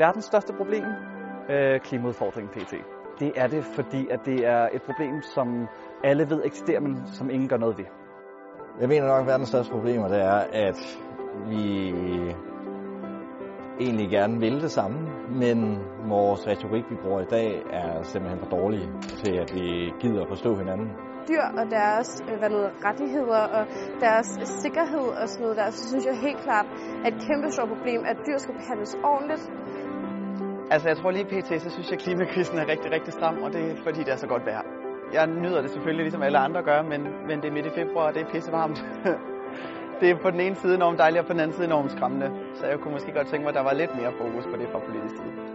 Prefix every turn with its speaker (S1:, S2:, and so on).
S1: verdens største problem? Øh, klimaudfordringen pt. Det er det, fordi at det er et problem, som alle ved eksisterer, men som ingen gør noget ved.
S2: Jeg mener nok, at verdens største problemer det er, at vi egentlig gerne vil det samme, men vores retorik, vi bruger i dag, er simpelthen for dårlig til, at vi gider forstå hinanden.
S3: Dyr og deres øh, hvad noget, rettigheder og deres sikkerhed og sådan noget der, så synes jeg helt klart, at et kæmpe stort problem, at dyr skal behandles ordentligt.
S4: Altså jeg tror lige pt, så synes jeg, at klimakrisen er rigtig, rigtig stram, og det er fordi, det er så godt vejr. Jeg nyder det selvfølgelig, ligesom alle andre gør, men, men det er midt i februar, og det er pissevarmt. det er på den ene side enormt dejligt, og på den anden side enormt skræmmende. Så jeg kunne måske godt tænke mig, at der var lidt mere fokus på det fra politisk side.